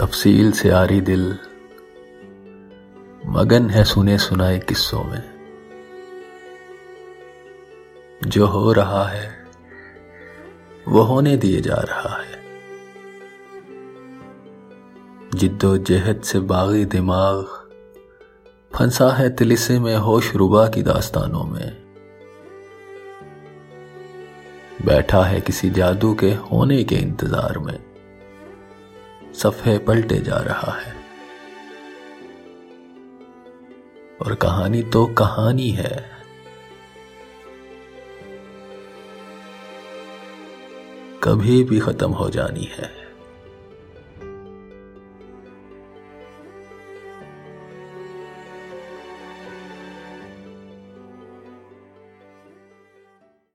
तफसील से आरी दिल। मगन है सुने सुनाए किस्सों में। जो हो रहा है, वो होने दिए जा रहा है। जिद्दोजहद से बागी दिमाग, फंसा है तिलिसे में होश रुबा की दास्तानों में। बैठा है किसी जादू के होने के इंतज़ार में। सफ़े पलटे जा रहा है। और कहानी तो कहानी है। कभी भी खत्म हो जानी है।